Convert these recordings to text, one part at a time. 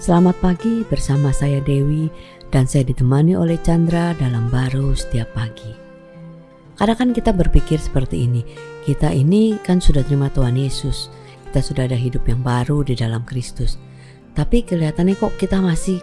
Selamat pagi bersama saya Dewi dan saya ditemani oleh Chandra dalam baru setiap pagi. Kadang kan kita berpikir seperti ini, kita ini kan sudah terima Tuhan Yesus, kita sudah ada hidup yang baru di dalam Kristus. Tapi kelihatannya kok kita masih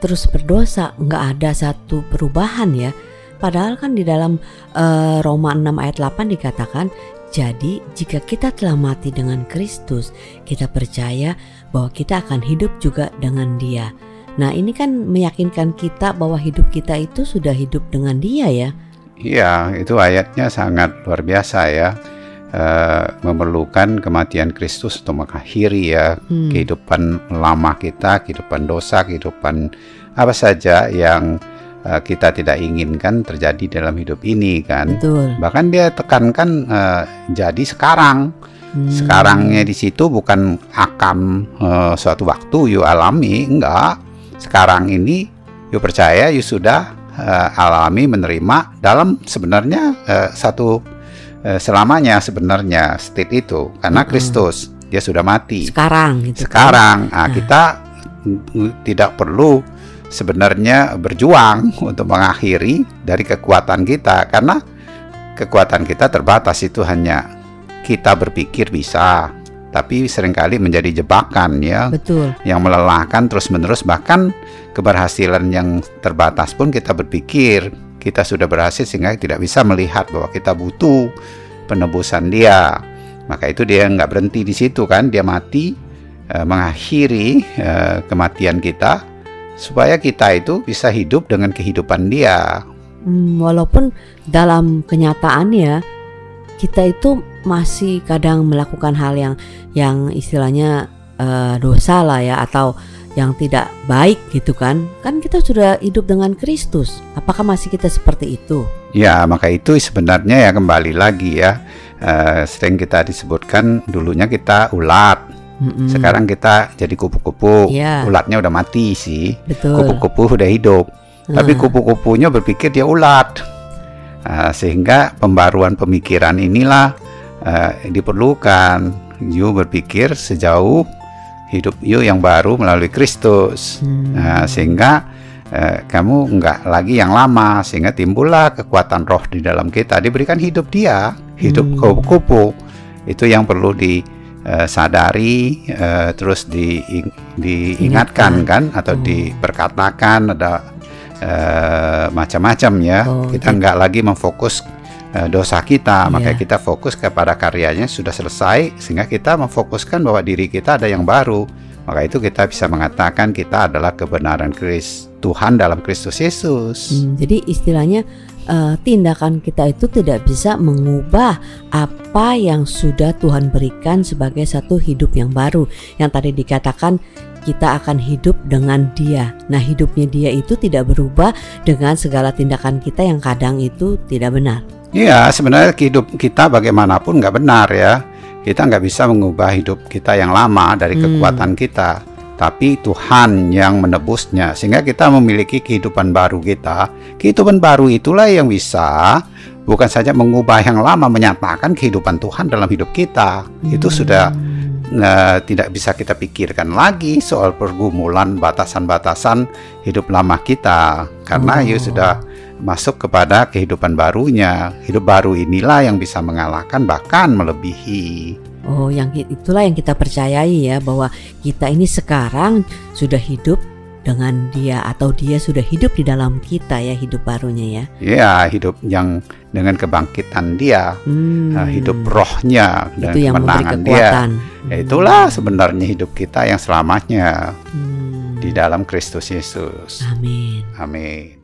terus berdosa, nggak ada satu perubahan ya. Padahal kan di dalam uh, Roma 6 ayat 8 dikatakan jadi, jika kita telah mati dengan Kristus, kita percaya bahwa kita akan hidup juga dengan Dia. Nah, ini kan meyakinkan kita bahwa hidup kita itu sudah hidup dengan Dia ya. Iya, itu ayatnya sangat luar biasa ya. E, memerlukan kematian Kristus untuk mengakhiri ya hmm. kehidupan lama kita, kehidupan dosa, kehidupan apa saja yang uh, kita tidak inginkan terjadi dalam hidup ini kan. Betul. Bahkan dia tekankan uh, jadi sekarang. Hmm. Sekarangnya di situ bukan akan uh, suatu waktu you alami, enggak. Sekarang ini you percaya you sudah uh, alami menerima dalam sebenarnya uh, satu uh, selamanya sebenarnya state itu karena hmm. Kristus dia sudah mati. Sekarang gitu. Kan? Sekarang kan? nah, kita tidak perlu sebenarnya berjuang untuk mengakhiri dari kekuatan kita karena kekuatan kita terbatas itu hanya kita berpikir bisa tapi sering kali menjadi jebakan ya. Betul. Yang melelahkan terus-menerus bahkan keberhasilan yang terbatas pun kita berpikir. Kita sudah berhasil sehingga tidak bisa melihat bahwa kita butuh penebusan dia. Maka itu dia nggak berhenti di situ kan? Dia mati eh, mengakhiri eh, kematian kita supaya kita itu bisa hidup dengan kehidupan dia. Hmm, walaupun dalam kenyataannya kita itu masih kadang melakukan hal yang yang istilahnya uh, dosa lah ya atau yang tidak baik gitu kan kan kita sudah hidup dengan Kristus apakah masih kita seperti itu ya maka itu sebenarnya ya kembali lagi ya uh, sering kita disebutkan dulunya kita ulat Mm-mm. Sekarang kita jadi kupu-kupu. Yeah. Ulatnya udah mati sih. Betul. Kupu-kupu udah hidup. Tapi kupu-kupunya berpikir dia ulat. Uh, sehingga pembaruan pemikiran inilah uh, diperlukan. You berpikir sejauh hidup you yang baru melalui Kristus. Hmm. Uh, sehingga uh, kamu enggak lagi yang lama sehingga timbullah kekuatan roh di dalam kita diberikan hidup dia hidup hmm. kupu-kupu itu yang perlu di uh, sadari uh, terus di, diingatkan kan atau oh. diperkatakan ada uh, macam-macam ya oh, kita gitu. nggak lagi memfokus dosa kita yeah. makanya kita fokus kepada karyanya sudah selesai sehingga kita memfokuskan bahwa diri kita ada yang baru maka itu kita bisa mengatakan kita adalah kebenaran Kristus Tuhan dalam Kristus Yesus. Hmm, jadi istilahnya uh, tindakan kita itu tidak bisa mengubah apa yang sudah Tuhan berikan sebagai satu hidup yang baru. Yang tadi dikatakan kita akan hidup dengan Dia. Nah, hidupnya Dia itu tidak berubah dengan segala tindakan kita yang kadang itu tidak benar. Iya, sebenarnya hidup kita bagaimanapun nggak benar ya. Kita nggak bisa mengubah hidup kita yang lama dari hmm. kekuatan kita tapi Tuhan yang menebusnya sehingga kita memiliki kehidupan baru kita. Kehidupan baru itulah yang bisa bukan saja mengubah yang lama menyatakan kehidupan Tuhan dalam hidup kita. Hmm. Itu sudah uh, tidak bisa kita pikirkan lagi soal pergumulan batasan-batasan hidup lama kita karena oh. ya sudah masuk kepada kehidupan barunya. Hidup baru inilah yang bisa mengalahkan bahkan melebihi Oh, yang itulah yang kita percayai ya bahwa kita ini sekarang sudah hidup dengan dia atau dia sudah hidup di dalam kita ya hidup barunya ya. Iya, hidup yang dengan kebangkitan dia, hmm. Nah, hidup rohnya dan Itu kemenangan dia. Ya, itulah sebenarnya hidup kita yang selamanya hmm. di dalam Kristus Yesus. Amin. Amin.